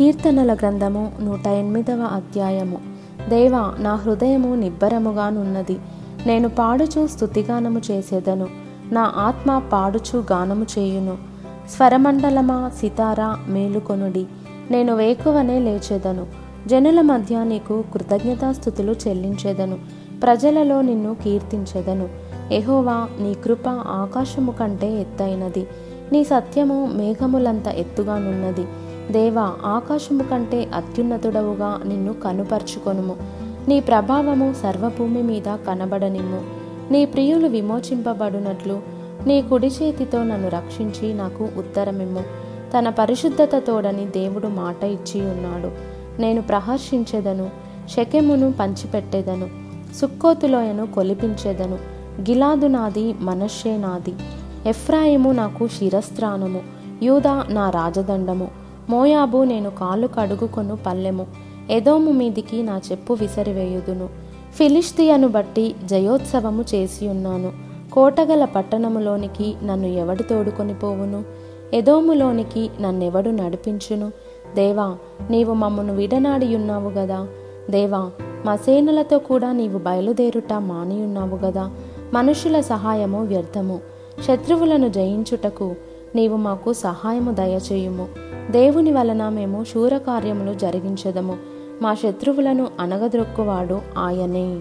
కీర్తనల గ్రంథము నూట ఎనిమిదవ అధ్యాయము. దేవా నా హృదయము నిబ్బరముగానున్నది. నేను పాడుచు స్థుతిగానము చేసేదను. నా ఆత్మ పాడుచు గానము చేయును. స్వరమండలమా సితారా మేలుకొనుడి. నేను వేకువనే లేచేదను. జనుల మధ్య నీకు కృతజ్ఞతాస్థుతులు చెల్లించేదను. ప్రజలలో నిన్ను కీర్తించెదను. ఎహోవా నీ కృప ఆకాశము కంటే ఎత్తైనది నీ సత్యము మేఘములంత ఎత్తుగానున్నది. దేవా ఆకాశము కంటే అత్యున్నతుడవుగా నిన్ను కనుపరుచుకొనుము. నీ ప్రభావము సర్వభూమి మీద కనబడనిమ్ము. నీ ప్రియులు విమోచింపబడునట్లు నీ కుడి చేతితో నన్ను రక్షించి నాకు ఉత్తరమిమ్ము. తన పరిశుద్ధత తోడని దేవుడు మాట ఇచ్చి ఉన్నాడు. నేను ప్రహర్షించెదను శకెమును పంచిపెట్టేదను సుక్కోతులోయను కొలిపించేదను. గిలాదు నాది మనషే నాది. ఎఫ్రాయిము నాకు శిరస్త్రానము యూదా నా రాజదండము. మోయాబు నేను కాళ్ళు కడుగుకొను పల్లెము. ఎదోము మీదికి నా చెప్పు విసరివేయుదును. ఫిలిష్తియను బట్టి జయోత్సవము చేసి ఉన్నాను. కోటగల పట్టణములోనికి నన్ను ఎవడు తోడుకొని పోవును? ఎదోములోనికి నన్నెవడు నడిపించును? దేవా నీవు మమ్మను విడనాడి ఉన్నావు గదా? దేవా మా సేనలతో కూడా నీవు బయలుదేరుట మానియున్నావు గదా? మనుషుల సహాయము వ్యర్థము. శత్రువులను జయించుటకు నీవు మాకు సహాయము దయచేయుము. దేవుని వలన మేము శూరకార్యములు జరిగించదము. మా శత్రువులను అనగద్రొక్కువాడు ఆయనే.